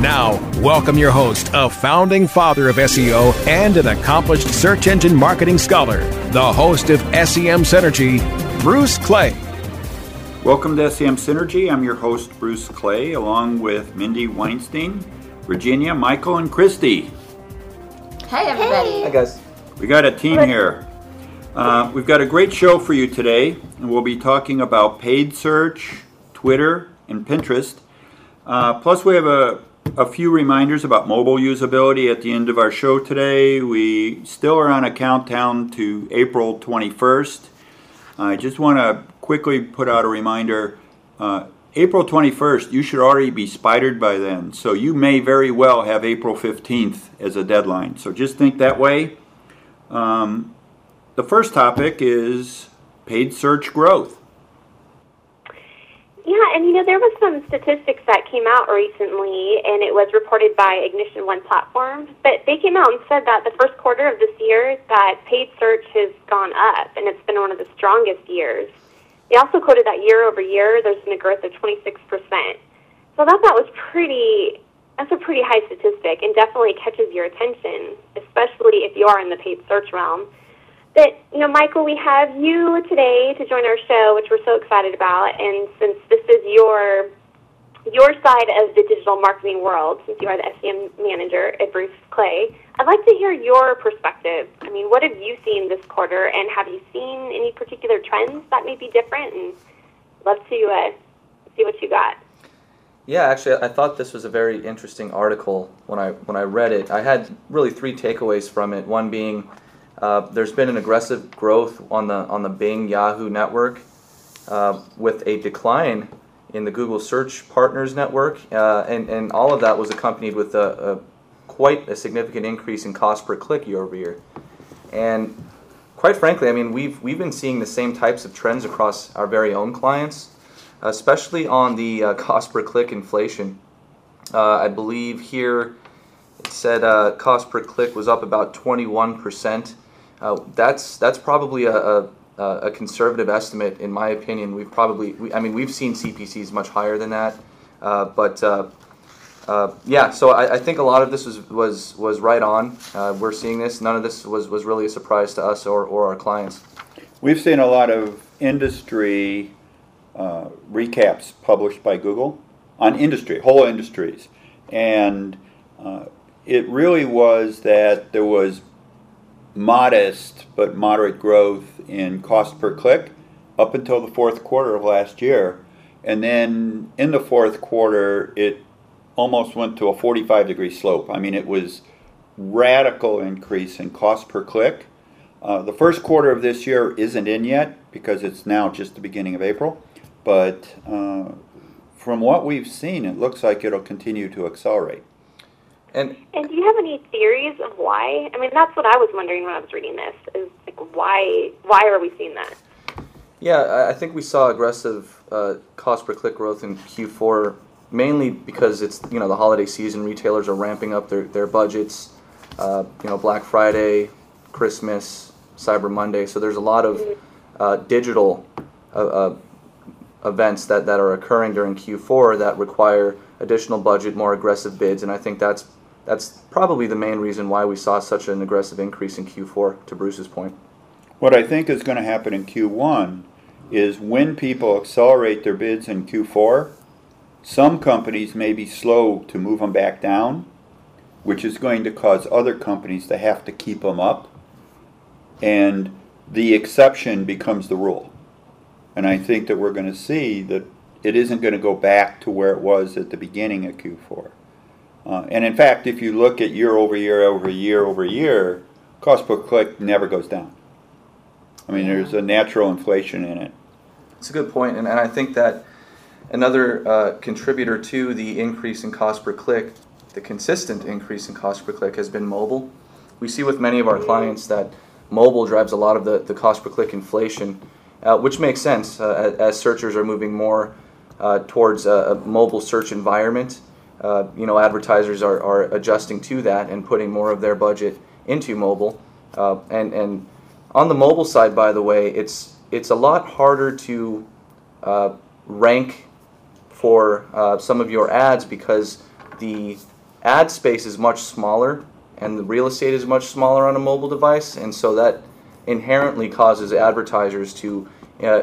Now, welcome your host, a founding father of SEO and an accomplished search engine marketing scholar, the host of SEM Synergy, Bruce Clay. Welcome to SEM Synergy. I'm your host, Bruce Clay, along with Mindy Weinstein, Virginia, Michael, and Christy. Hey, everybody. Hi, guys. We got a team here. Uh, we've got a great show for you today, and we'll be talking about paid search, Twitter, and Pinterest. Uh, plus, we have a, a few reminders about mobile usability at the end of our show today. We still are on a countdown to April 21st. I just want to quickly put out a reminder. Uh, April 21st, you should already be spidered by then. So you may very well have April 15th as a deadline. So just think that way. Um, the first topic is paid search growth. Yeah, and you know, there was some statistics that came out recently, and it was reported by Ignition One platform. But they came out and said that the first quarter of this year, that paid search has gone up, and it's been one of the strongest years. They also quoted that year over year, there's been a growth of 26%. So I thought that was pretty, that's a pretty high statistic, and definitely catches your attention, especially if you are in the paid search realm. You know, Michael, we have you today to join our show, which we're so excited about. And since this is your your side of the digital marketing world, since you are the SEM manager at Bruce Clay, I'd like to hear your perspective. I mean, what have you seen this quarter, and have you seen any particular trends that may be different? And love to uh, see what you got. Yeah, actually, I thought this was a very interesting article when I when I read it. I had really three takeaways from it. One being uh, there's been an aggressive growth on the on the Bing Yahoo network, uh, with a decline in the Google Search Partners network, uh, and and all of that was accompanied with a, a, quite a significant increase in cost per click year over year, and quite frankly, I mean we've we've been seeing the same types of trends across our very own clients, especially on the uh, cost per click inflation. Uh, I believe here it said cost per click was up about 21 percent. Uh, that's that's probably a, a, a, conservative estimate, in my opinion. We've probably, we, I mean, we've seen CPCs much higher than that, uh, but uh, uh, yeah. So I, I, think a lot of this was was was right on. Uh, we're seeing this. None of this was was really a surprise to us or, or our clients. We've seen a lot of industry uh, recaps published by Google on industry, whole industries, and it really was that there was modest but moderate growth in cost per click up until the fourth quarter of last year. And then in the fourth quarter, it almost went to a 45 degree slope. I mean, it was radical increase in cost per click. Uh, the first quarter of this year isn't in yet because it's now just the beginning of April. But uh, from what we've seen, it looks like it'll continue to accelerate. And, and do you have any theories of why? I mean, that's what I was wondering when I was reading this. Is like why why are we seeing that? Yeah, I think we saw aggressive uh, cost per click growth in Q4, mainly because it's you know the holiday season. Retailers are ramping up their their budgets. Uh, you know, Black Friday, Christmas, Cyber Monday. So there's a lot of mm-hmm. uh, digital uh, uh, events that, that are occurring during Q4 that require additional budget, more aggressive bids, and I think that's that's probably the main reason why we saw such an aggressive increase in Q4, to Bruce's point. What I think is going to happen in Q1 is when people accelerate their bids in Q4, some companies may be slow to move them back down, which is going to cause other companies to have to keep them up. And the exception becomes the rule. And I think that we're going to see that it isn't going to go back to where it was at the beginning of Q4. Uh, and in fact, if you look at year over year over year over year, cost per click never goes down. I mean, there's a natural inflation in it. It's a good point, and, and I think that another uh, contributor to the increase in cost per click, the consistent increase in cost per click, has been mobile. We see with many of our clients that mobile drives a lot of the, the cost per click inflation, uh, which makes sense uh, as searchers are moving more uh, towards a, a, mobile search environment. Uh, you know, advertisers are, are adjusting to that and putting more of their budget into mobile. Uh, and, and on the mobile side, by the way, it's, it's a lot harder to uh, rank for some of your ads because the ad space is much smaller and the real estate is much smaller on a mobile device, and so that inherently causes advertisers to uh,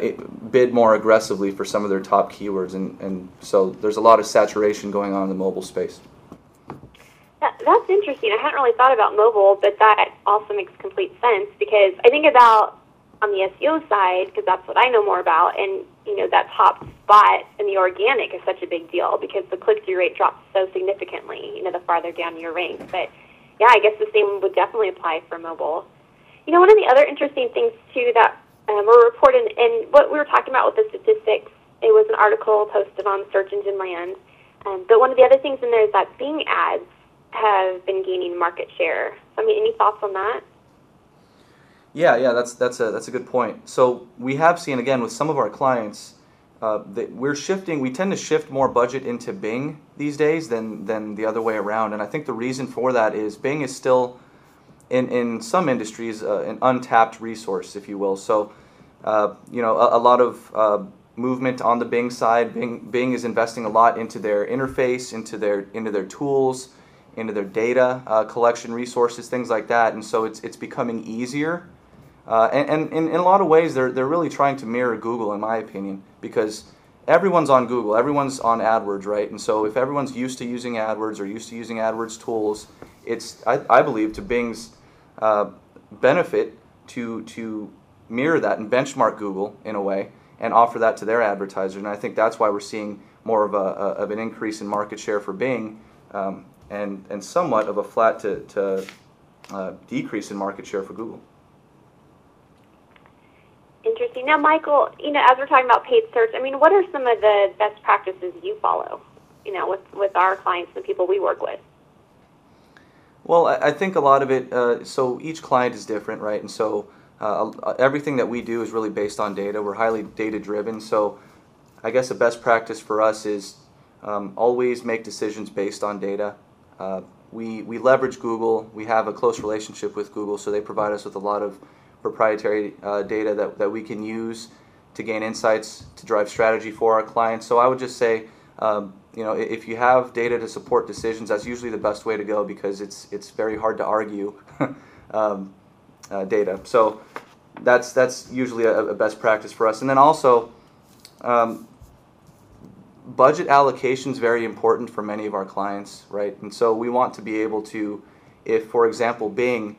bid more aggressively for some of their top keywords, and, and so there's a lot of saturation going on in the mobile space. That, that's interesting. I hadn't really thought about mobile, but that also makes complete sense because I think about on the SEO side because that's what I know more about, and you know that top spot in the organic is such a big deal because the click through rate drops so significantly. You know, the farther down your rank, but yeah, I guess the same would definitely apply for mobile. You know, one of the other interesting things too that um, were reported, and what we were talking about with the statistics, it was an article posted on Search Engine Land. Um, but one of the other things in there is that Bing ads have been gaining market share. So, I mean, any thoughts on that? Yeah, yeah, that's that's a that's a good point. So we have seen again with some of our clients uh, that we're shifting. We tend to shift more budget into Bing these days than than the other way around, and I think the reason for that is Bing is still in in some industries uh, an untapped resource, if you will. So uh, you know a, a lot of uh, movement on the Bing side. Bing Bing is investing a lot into their interface, into their into their tools, into their data uh, collection resources, things like that, and so it's it's becoming easier uh, and, and, in, in a lot of ways, they're, they're really trying to mirror Google, in my opinion, because everyone's on Google, everyone's on AdWords, right? And so if everyone's used to using AdWords or used to using AdWords tools, it's, I, I believe, to Bing's uh, benefit to, to mirror that and benchmark Google in a way and offer that to their advertisers. And I think that's why we're seeing more of, a, a of an increase in market share for Bing um, and, and somewhat of a flat to, to uh, decrease in market share for Google. Interesting. Now, Michael, you know, as we're talking about paid search, I mean, what are some of the best practices you follow, you know, with, with our clients and people we work with? Well, I think a lot of it, uh, so each client is different, right? And so uh, everything that we do is really based on data. We're highly data driven. So I guess the best practice for us is um, always make decisions based on data. Uh, we, we leverage Google. We have a close relationship with Google, so they provide us with a lot of proprietary uh, data that, that we can use to gain insights to drive strategy for our clients. So I would just say, um, you know, if you have data to support decisions, that's usually the best way to go because it's it's very hard to argue um, uh, data. So that's that's usually a, a, best practice for us. And then also, um, budget allocation is very important for many of our clients, right? And so we want to be able to, if for example, Bing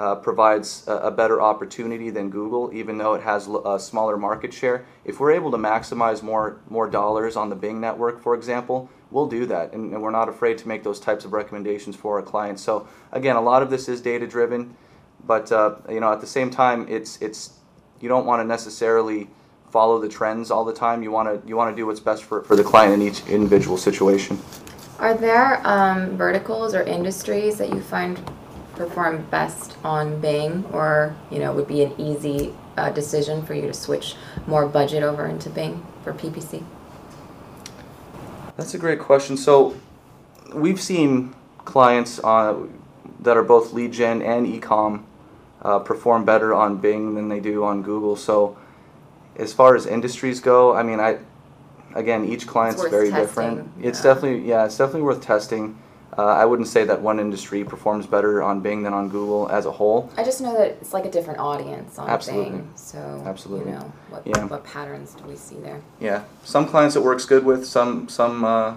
uh, provides a, a, better opportunity than Google, even though it has a smaller market share. If we're able to maximize more more dollars on the Bing network, for example, we'll do that, and, and we're not afraid to make those types of recommendations for our clients. So again, a lot of this is data driven, but uh, you know at the same time, it's it's you don't want to necessarily follow the trends all the time. You want to you want to do what's best for, for the client in each individual situation. Are there um, verticals or industries that you find perform best on Bing, or you know, would be an easy uh, decision for you to switch more budget over into Bing for PPC? That's a great question. So, we've seen clients uh, that are both lead gen and ecom uh, perform better on Bing than they do on Google. So, as far as industries go, I mean, I again, each client's very testing. different. It's yeah. definitely yeah, it's definitely worth testing. Uh, I wouldn't say that one industry performs better on Bing than on Google as a whole. I just know that it's like a different audience on Absolutely. Bing. So Absolutely. you know what, yeah. what patterns do we see there? Yeah, some clients it works good with, some some uh,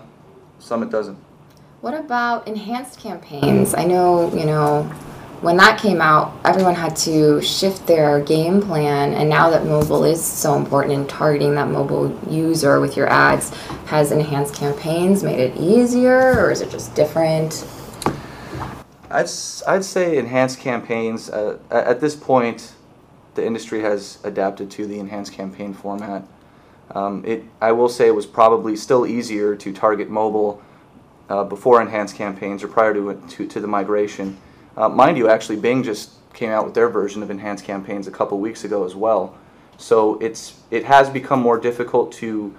some it doesn't. What about enhanced campaigns? I know you know when that came out, everyone had to shift their game plan. And now that mobile is so important and targeting that mobile user with your ads, has enhanced campaigns made it easier or is it just different? I'd, I'd say enhanced campaigns, uh, at this point, the industry has adapted to the enhanced campaign format. Um, it, I will say it was probably still easier to target mobile uh, before enhanced campaigns or prior to, to, to the migration. Uh, mind you, actually, Bing just came out with their version of enhanced campaigns a couple weeks ago as well. So it's it has become more difficult to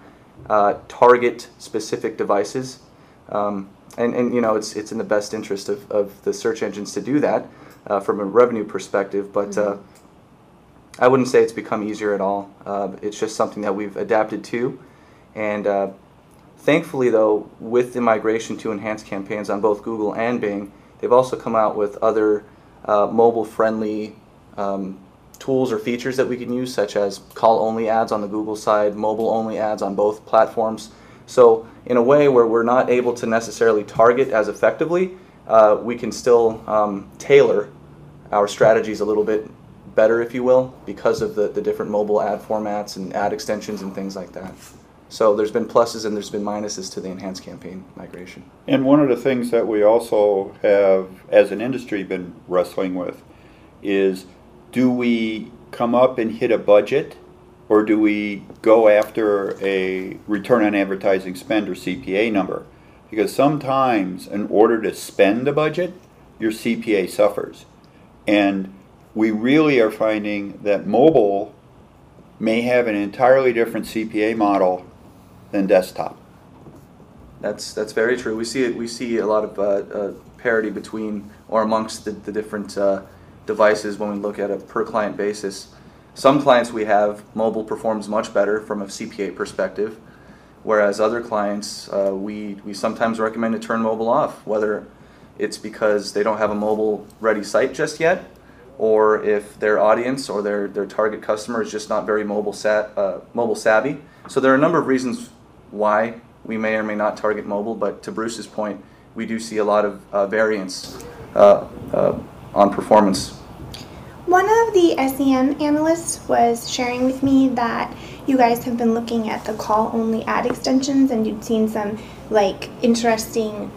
uh, target specific devices, um, and and you know it's it's in the best interest of, of the search engines to do that uh, from a revenue perspective, but. Mm-hmm. I wouldn't say it's become easier at all. Uh, it's just something that we've adapted to, and uh, thankfully, though, with the migration to enhanced campaigns on both Google and Bing, they've also come out with other uh, mobile-friendly um, tools or features that we can use, such as call-only ads on the Google side, mobile-only ads on both platforms. So, in a way where we're not able to necessarily target as effectively, uh, we can still um, tailor our strategies a little bit better, if you will, because of the, the different mobile ad formats and ad extensions and things like that. So there's been pluses and there's been minuses to the enhanced campaign migration. And one of the things that we also have, as an industry, been wrestling with is do we come up and hit a budget or do we go after a return on advertising spend or CPA number? Because sometimes, in order to spend the budget, your CPA suffers. And we really are finding that mobile may have an entirely different CPA model than desktop. That's that's very true. We see it. We see a lot of uh, uh, parity between or amongst the, the different uh, devices when we look at a per client basis. Some clients we have mobile performs much better from a CPA perspective, whereas other clients uh, we we sometimes recommend to turn mobile off, whether it's because they don't have a mobile ready site just yet, or if their audience or their, their target customer is just not very mobile, sa- uh, mobile savvy. So there are a number of reasons why we may or may not target mobile, but to Bruce's point, we do see a lot of uh, variance uh, uh on performance. One of the SEM analysts was sharing with me that you guys have been looking at the call only ad extensions and you'd seen some like interesting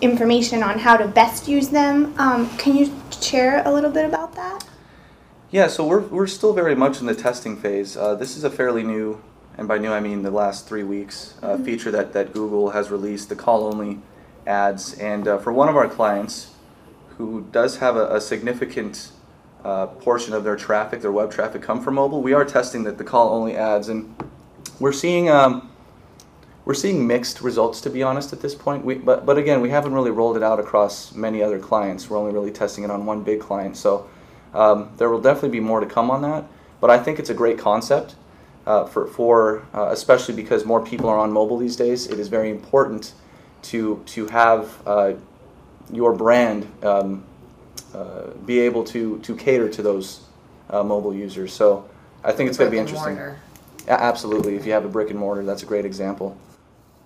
information on how to best use them. Um, can you share a little bit about that? Yeah, so we're, we're still very much in the testing phase. Uh, this is a fairly new, and by new I mean the last three weeks, uh, feature that, that Google has released, the call only ads. And uh, for one of our clients who does have a, a significant uh, portion of their traffic, their web traffic, come from mobile, we are testing that the call only ads. And we're seeing. Um, we're seeing mixed results, to be honest, at this point. We, but, but again, we haven't really rolled it out across many other clients. We're only really testing it on one big client. So um, there will definitely be more to come on that. But I think it's a great concept uh, for, for uh, especially because more people are on mobile these days. It is very important to, to have uh, your brand um, uh, be able to, to cater to those uh, mobile users. So I think it's going to be interesting. absolutely. If you have a brick and mortar, that's a great example.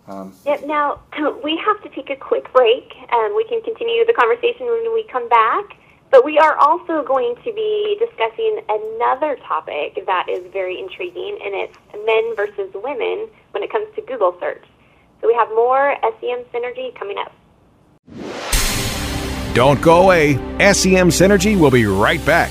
Um, yep. Now we have to take a quick break, and we can continue the conversation when we come back. But we are also going to be discussing another topic that is very intriguing, and it's men versus women when it comes to Google search. So we have more SEM Synergy coming up. Don't go away. SEM Synergy will be right back.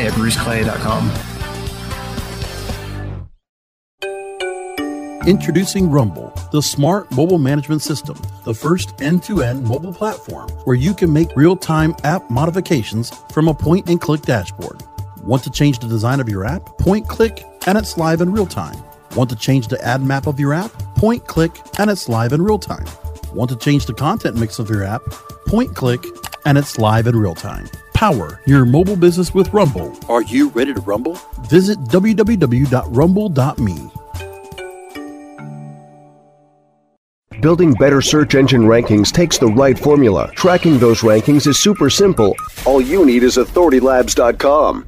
at bruceclay.com. Introducing Rumble, the smart mobile management system, the first end to end mobile platform where you can make real time app modifications from a point and click dashboard. Want to change the design of your app? Point click and it's live in real time. Want to change the ad map of your app? Point click and it's live in real time. Want to change the content mix of your app? Point click and it's live in real time. Power your mobile business with Rumble. Are you ready to rumble? Visit www.rumble.me. Building better search engine rankings takes the right formula. Tracking those rankings is super simple. All you need is authoritylabs.com.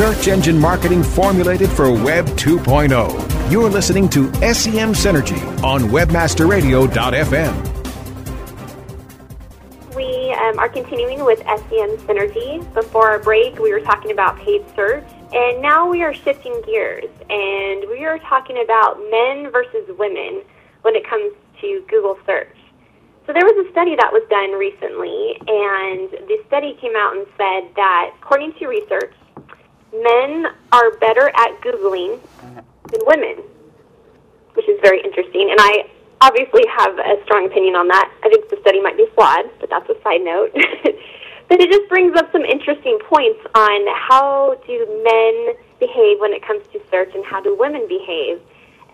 Search engine marketing formulated for Web 2.0. You're listening to SEM Synergy on WebmasterRadio.fm. We um, are continuing with SEM Synergy. Before our break, we were talking about paid search, and now we are shifting gears, and we are talking about men versus women when it comes to Google search. So there was a study that was done recently, and the study came out and said that, according to research, men are better at Googling than women, which is very interesting. And I obviously have a strong opinion on that. I think the study might be flawed, but that's a side note. but it just brings up some interesting points on how do men behave when it comes to search and how do women behave.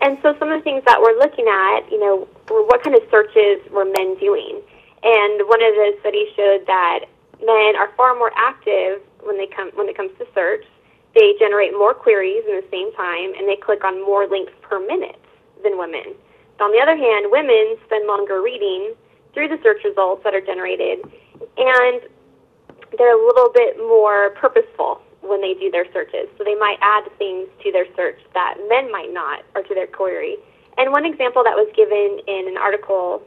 And so some of the things that we're looking at, you know, what kind of searches were men doing. And one of the studies showed that men are far more active when they come when it comes to search they generate more queries in the same time and they click on more links per minute than women. But on the other hand, women spend longer reading through the search results that are generated and they're a little bit more purposeful when they do their searches. So they might add things to their search that men might not or to their query. And one example that was given in an article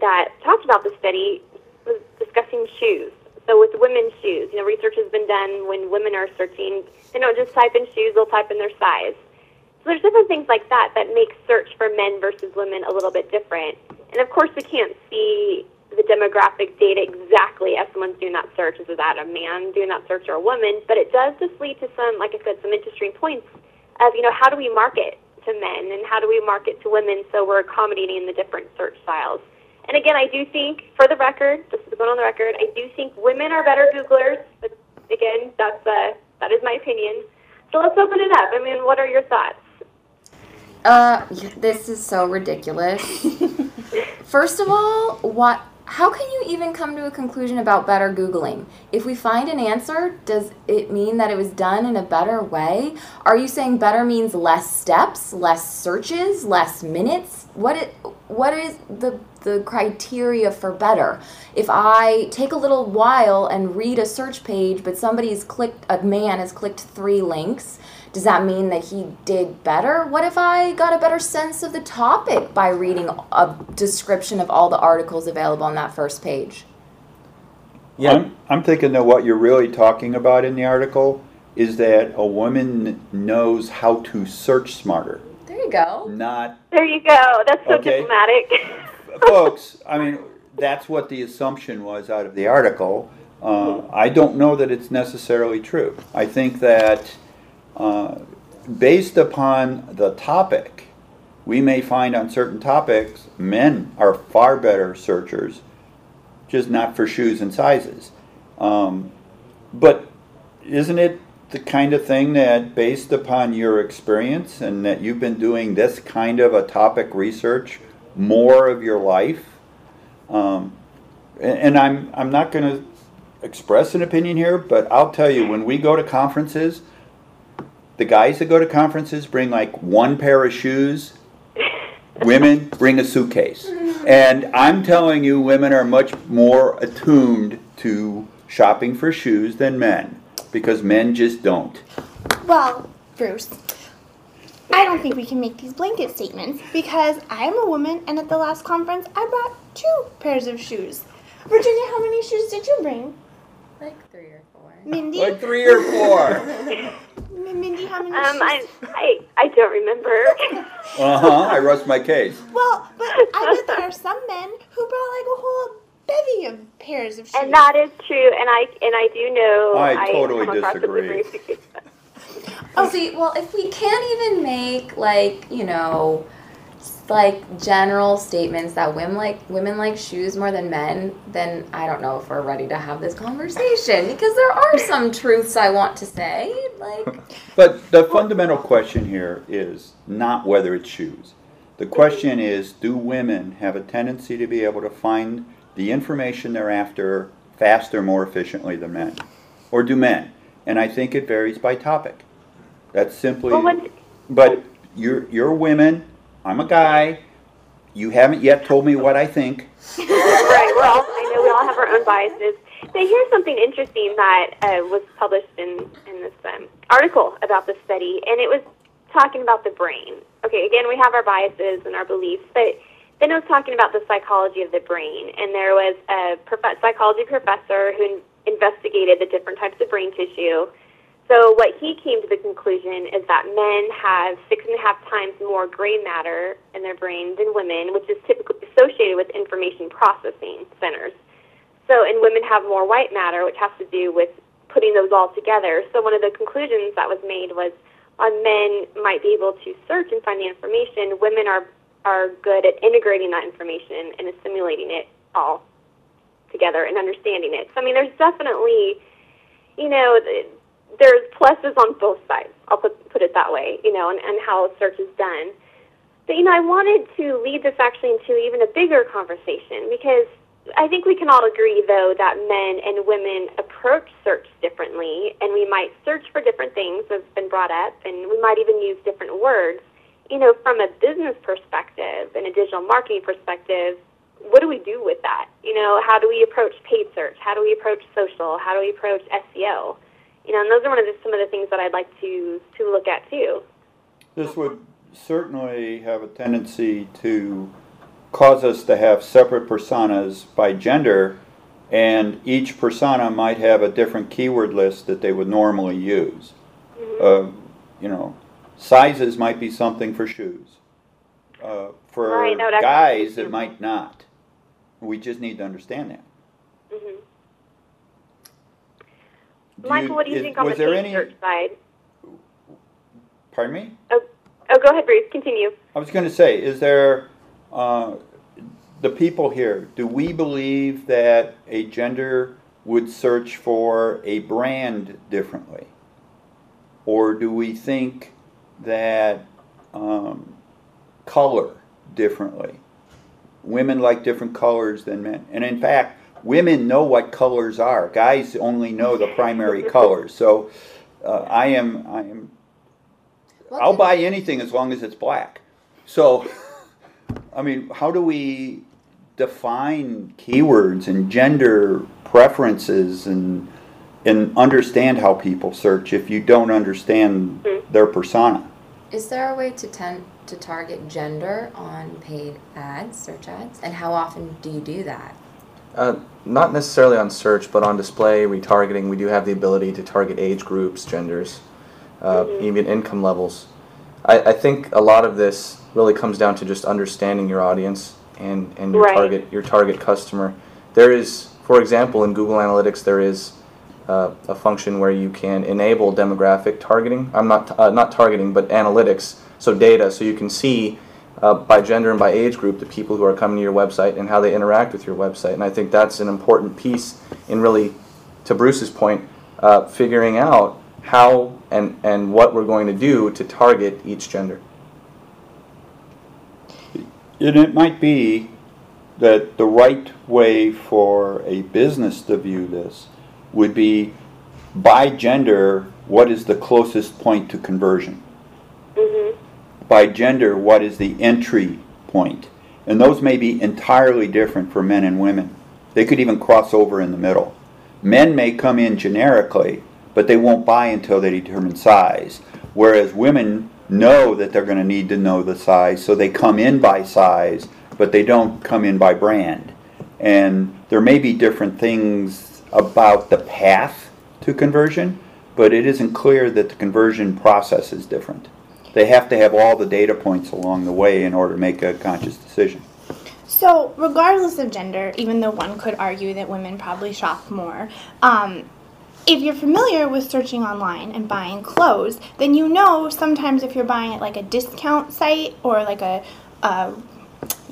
that talked about the study was discussing shoes. So with women's shoes, you know, research has been done when women are searching. They don't just type in shoes; they'll type in their size. So there's different things like that that make search for men versus women a little bit different. And of course, we can't see the demographic data exactly as someone's doing that search. Is that a man doing that search or a woman? But it does just lead to some, like I said, some interesting points of you know how do we market to men and how do we market to women so we're accommodating the different search styles. And again, I do think, for the record, this is going on the record, I do think women are better Googlers. But again, that's uh, that is my opinion. So let's open it up. I mean, what are your thoughts? Uh, this is so ridiculous. First of all, what? How can you even come to a conclusion about better Googling? If we find an answer, does it mean that it was done in a better way? Are you saying better means less steps, less searches, less minutes? What it, what is the the criteria for better. If I take a little while and read a search page, but somebody's clicked, a man has clicked three links, does that mean that he did better? What if I got a better sense of the topic by reading a description of all the articles available on that first page? Yeah. I'm, I'm thinking that what you're really talking about in the article is that a woman knows how to search smarter. There you go. Not. There you go. That's so okay. diplomatic. folks, I mean, that's what the assumption was out of the article. Uh, I don't know that it's necessarily true. I think that uh, based upon the topic, we may find on certain topics men are far better searchers, just not for shoes and sizes. Um, but isn't it the kind of thing that, based upon your experience and that you've been doing this kind of a topic research more of your life. Um, and, and I'm I'm not going to express an opinion here, but I'll tell you when we go to conferences, the guys that go to conferences bring like one pair of shoes. women bring a suitcase. And I'm telling you, women are much more attuned to shopping for shoes than men because men just don't. Well, Bruce, I don't think we can make these blanket statements because I'm a woman and at the last conference I brought two pairs of shoes. Virginia, how many shoes did you bring? Like three or four. Mindy? Like three or four. Mindy, how many Um, shoes? I, I, I don't remember. Uh huh. I rest my case. Well, but I bet there are some men who brought like a whole bevy of pairs of shoes. and that is true, and I and I do know. I totally come across as a disagree. Oh, see, well, if we can't even make like you know, like general statements that women like women like shoes more than men, then I don't know if we're ready to have this conversation because there are some truths I want to say. Like, But the fundamental question here is not whether it's shoes. The question is do women have a tendency to be able to find the information they're after faster, more efficiently than men? Or do men? And I think it varies by topic. That's simply. Well, But you're, you're women, I'm a guy. You haven't yet told me what I think. right. We're all. I know we all have our own biases. But here's something interesting that uh, was published in in this um, article about the study, and it was talking about the brain. Okay, again, we have our biases and our beliefs, but then it was talking about the psychology of the brain, and there was a prof- psychology professor who investigated the different types of brain tissue. So what he came to the conclusion is that men have six and a half times more gray matter in their brain than women, which is typically associated with information processing centers. So, and women have more white matter, which has to do with putting those all together. So, one of the conclusions that was made was, while men might be able to search and find the information, women are are good at integrating that information and assimilating it all together and understanding it. So, I mean, there's definitely, you know, there's pluses on both sides. I'll put put it that way, you know, and, and how search is done. But you know, I wanted to lead this actually into even a bigger conversation because I think we can all agree, though, that men and women approach search differently, and we might search for different things that's been brought up, and we might even use different words. You know, from a business perspective and a digital marketing perspective, what do we do with that? You know, how do we approach paid search? How do we approach social? How do we approach SEO? You know, and those are one of the, some of the things that I'd like to to look at too. This would certainly have a tendency to cause us to have separate personas by gender, and each persona might have a different keyword list that they would normally use. Uh, you know, sizes might be something for shoes. Uh, for Right, that guys, it might not. We just need to understand that. hmm Do Michael, what do you is- think on was the paid any? search side? Pardon me. Oh, oh, go ahead, Bruce. Continue. I was going to say, is there, uh, the people here, do we believe that a gender would search for a brand differently? Or do we think that um, color differently? Women like different colors than men. And in fact, women know what colors are. Guys only know the primary colors. So uh, I am, I am what I'll buy anything as long as it's black. So, I mean, how do we define keywords and gender preferences and and understand how people search if you don't understand their persona? Is there a way to tend to target gender on paid ads, search ads, and how often do you do that? Uh, not necessarily on search, but on display retargeting, we do have the ability to target age groups, genders, uh, even income levels. I, I think a lot of this really comes down to just understanding your audience and, and your Right. target your target customer. There is, for example, in Google Analytics, there is uh, a function where you can enable demographic targeting. I'm not uh, not targeting, but analytics, so data, so you can see uh, by gender and by age group the people who are coming to your website and how they interact with your website. And I think that's an important piece in really, to Bruce's point, uh, figuring out how and, and what we're going to do to target each gender. And it might be that the right way for a business to view this would be by gender, what is the closest point to conversion? Mm-hmm. By gender, what is the entry point? And those may be entirely different for men and women. They could even cross over in the middle. Men may come in generically, but they won't buy until they determine size. Whereas women know that they're going to need to know the size, so they come in by size, but they don't come in by brand. And there may be different things about the path to conversion, but it isn't clear that the conversion process is different. They have to have all the data points along the way in order to make a conscious decision. So, regardless of gender, even though one could argue that women probably shop more, um, if you're familiar with searching online and buying clothes, then you know sometimes if you're buying at like a discount site or like a, a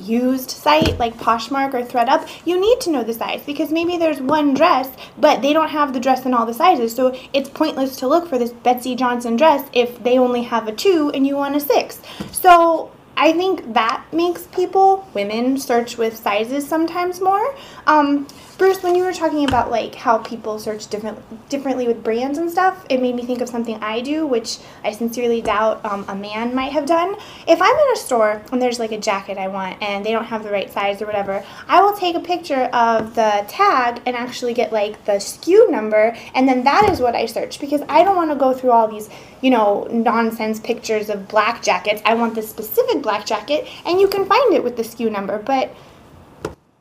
used site like Poshmark or thredUP, you need to know the size because maybe there's one dress, but they don't have the dress in all the sizes. So it's pointless to look for this Betsey Johnson dress if they only have a two and you want a six. So I think that makes people, women, search with sizes sometimes more. Um, Bruce, when you were talking about like how people search different differently with brands and stuff, it made me think of something I do, which I sincerely doubt um, a man might have done. If I'm in a store and there's like a jacket I want and they don't have the right size or whatever, I will take a picture of the tag and actually get like the SKU number, and then that is what I search because I don't want to go through all these, you know, nonsense pictures of black jackets. I want the specific black jacket, and you can find it with the SKU number, but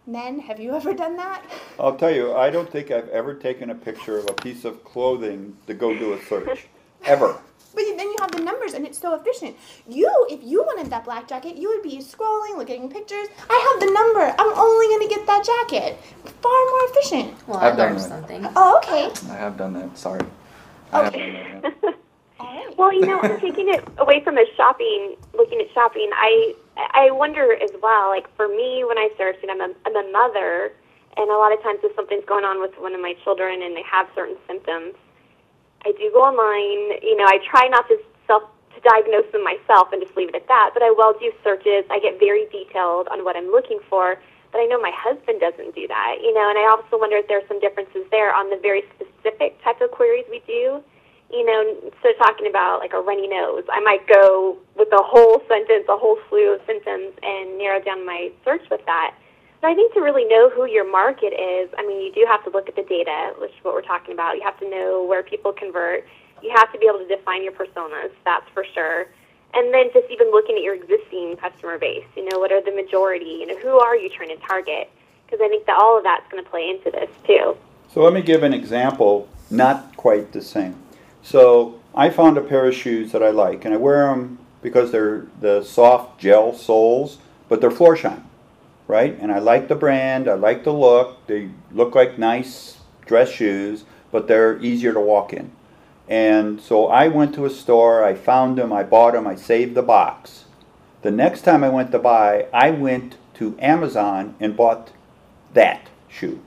Men, have you ever done that? I'll tell you, I don't think I've ever taken a picture of a piece of clothing to go do a search. ever. But then you have the numbers and it's so efficient. You, if you wanted that black jacket, you would be scrolling, looking at pictures. I have the number. I'm only going to get that jacket. Far more efficient. Well, I've I done learned that. something. Oh, okay. I have done that. Sorry. I have Okay. Well, you know, taking it away from the shopping, looking at shopping, I I wonder as well. Like for me, when I search, and I'm a I'm a mother, and a lot of times if something's going on with one of my children and they have certain symptoms, I do go online. You know, I try not to self to diagnose them myself and just leave it at that. But I will do searches. I get very detailed on what I'm looking for. But I know my husband doesn't do that. You know, and I also wonder if there's some differences there on the very specific type of queries we do you know, of talking about like a runny nose, I might go with a whole sentence, a whole slew of symptoms, and narrow down my search with that. But I think to really know who your market is, I mean, you do have to look at the data, which is what we're talking about. You have to know where people convert. You have to be able to define your personas, that's for sure. And then just even looking at your existing customer base, you know, what are the majority? You know, who are you trying to target? Because I think that all of that's going to play into this too. So let me give an example, not quite the same. So I found a pair of shoes that I like, and I wear them because they're the soft gel soles, but they're Florsheim, right? And I like the brand, I like the look. They look like nice dress shoes, but they're easier to walk in. And so I went to a store, I found them, I bought them, I saved the box. The next time I went to buy, I went to Amazon and bought that shoe.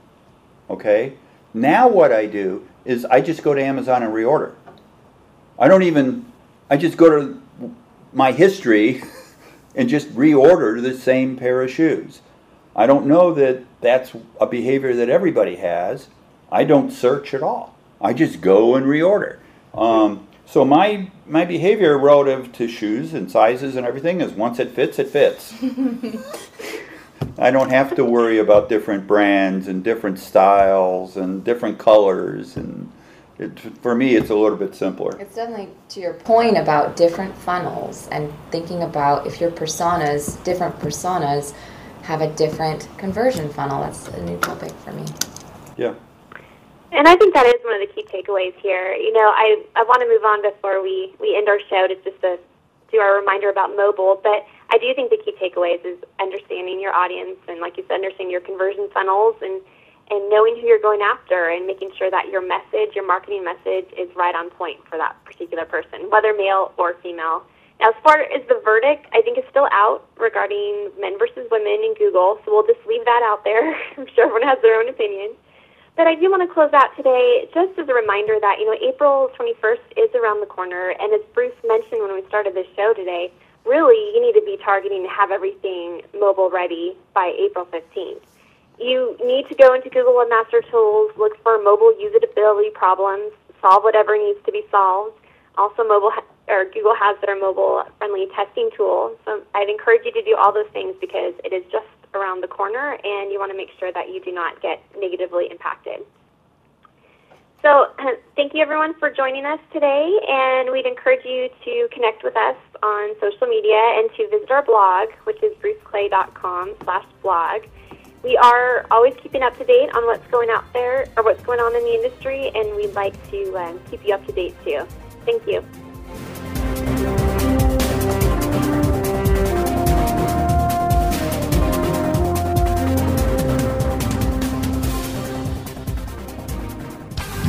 Okay? Now what I do is I just go to Amazon and reorder. I don't even, I just go to my history and just reorder the same pair of shoes. I don't know that that's a behavior that everybody has. I don't search at all. I just go and reorder. Um, so my my behavior relative to shoes and sizes and everything is once it fits, it fits. I don't have to worry about different brands and different styles and different colors and it, for me it's a little bit simpler. It's definitely to your point about different funnels and thinking about if your personas, different personas, have a different conversion funnel. That's a new topic for me. Yeah. And I think that is one of the key takeaways here. You know, I, I want to move on before we, we end our show to just to do our reminder about mobile, but I do think the key takeaways is understanding your audience and, like you said, understanding your conversion funnels and, and knowing who you're going after and making sure that your message, your marketing message, is right on point for that particular person, whether male or female. Now, as far as the verdict, I think it's still out regarding men versus women in Google, so we'll just leave that out there. I'm sure everyone has their own opinion. But I do want to close out today just as a reminder that, you know, April 21st is around the corner. And as Bruce mentioned when we started this show today, really you need to be targeting to have everything mobile ready by April 15th. You need to go into Google Webmaster Tools, look for mobile usability problems, solve whatever needs to be solved. Also, mobile ha- or Google has their mobile friendly testing tool. So I'd encourage you to do all those things because it is just around the corner and you want to make sure that you do not get negatively impacted. So, uh, thank you everyone for joining us today, and we'd encourage you to connect with us on social media and to visit our blog, which is bruceclay.com slash blog. We are always keeping up to date on what's going out there or what's going on in the industry, and we'd like to um, keep you up to date too. Thank you.